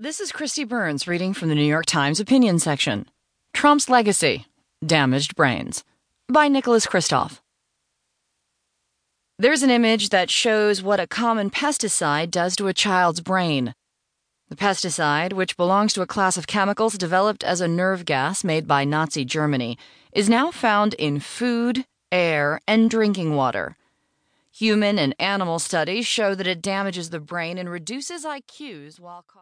This is Kristi Burns reading from the New York Times opinion section. Trump's Legacy Damaged Brains by Nicholas Kristof. There's an image that shows what a common pesticide does to a child's brain. The pesticide, which belongs to a class of chemicals developed as a nerve gas made by Nazi Germany, is now found in food, air, and drinking water. Human and animal studies show that it damages the brain and reduces IQs while causing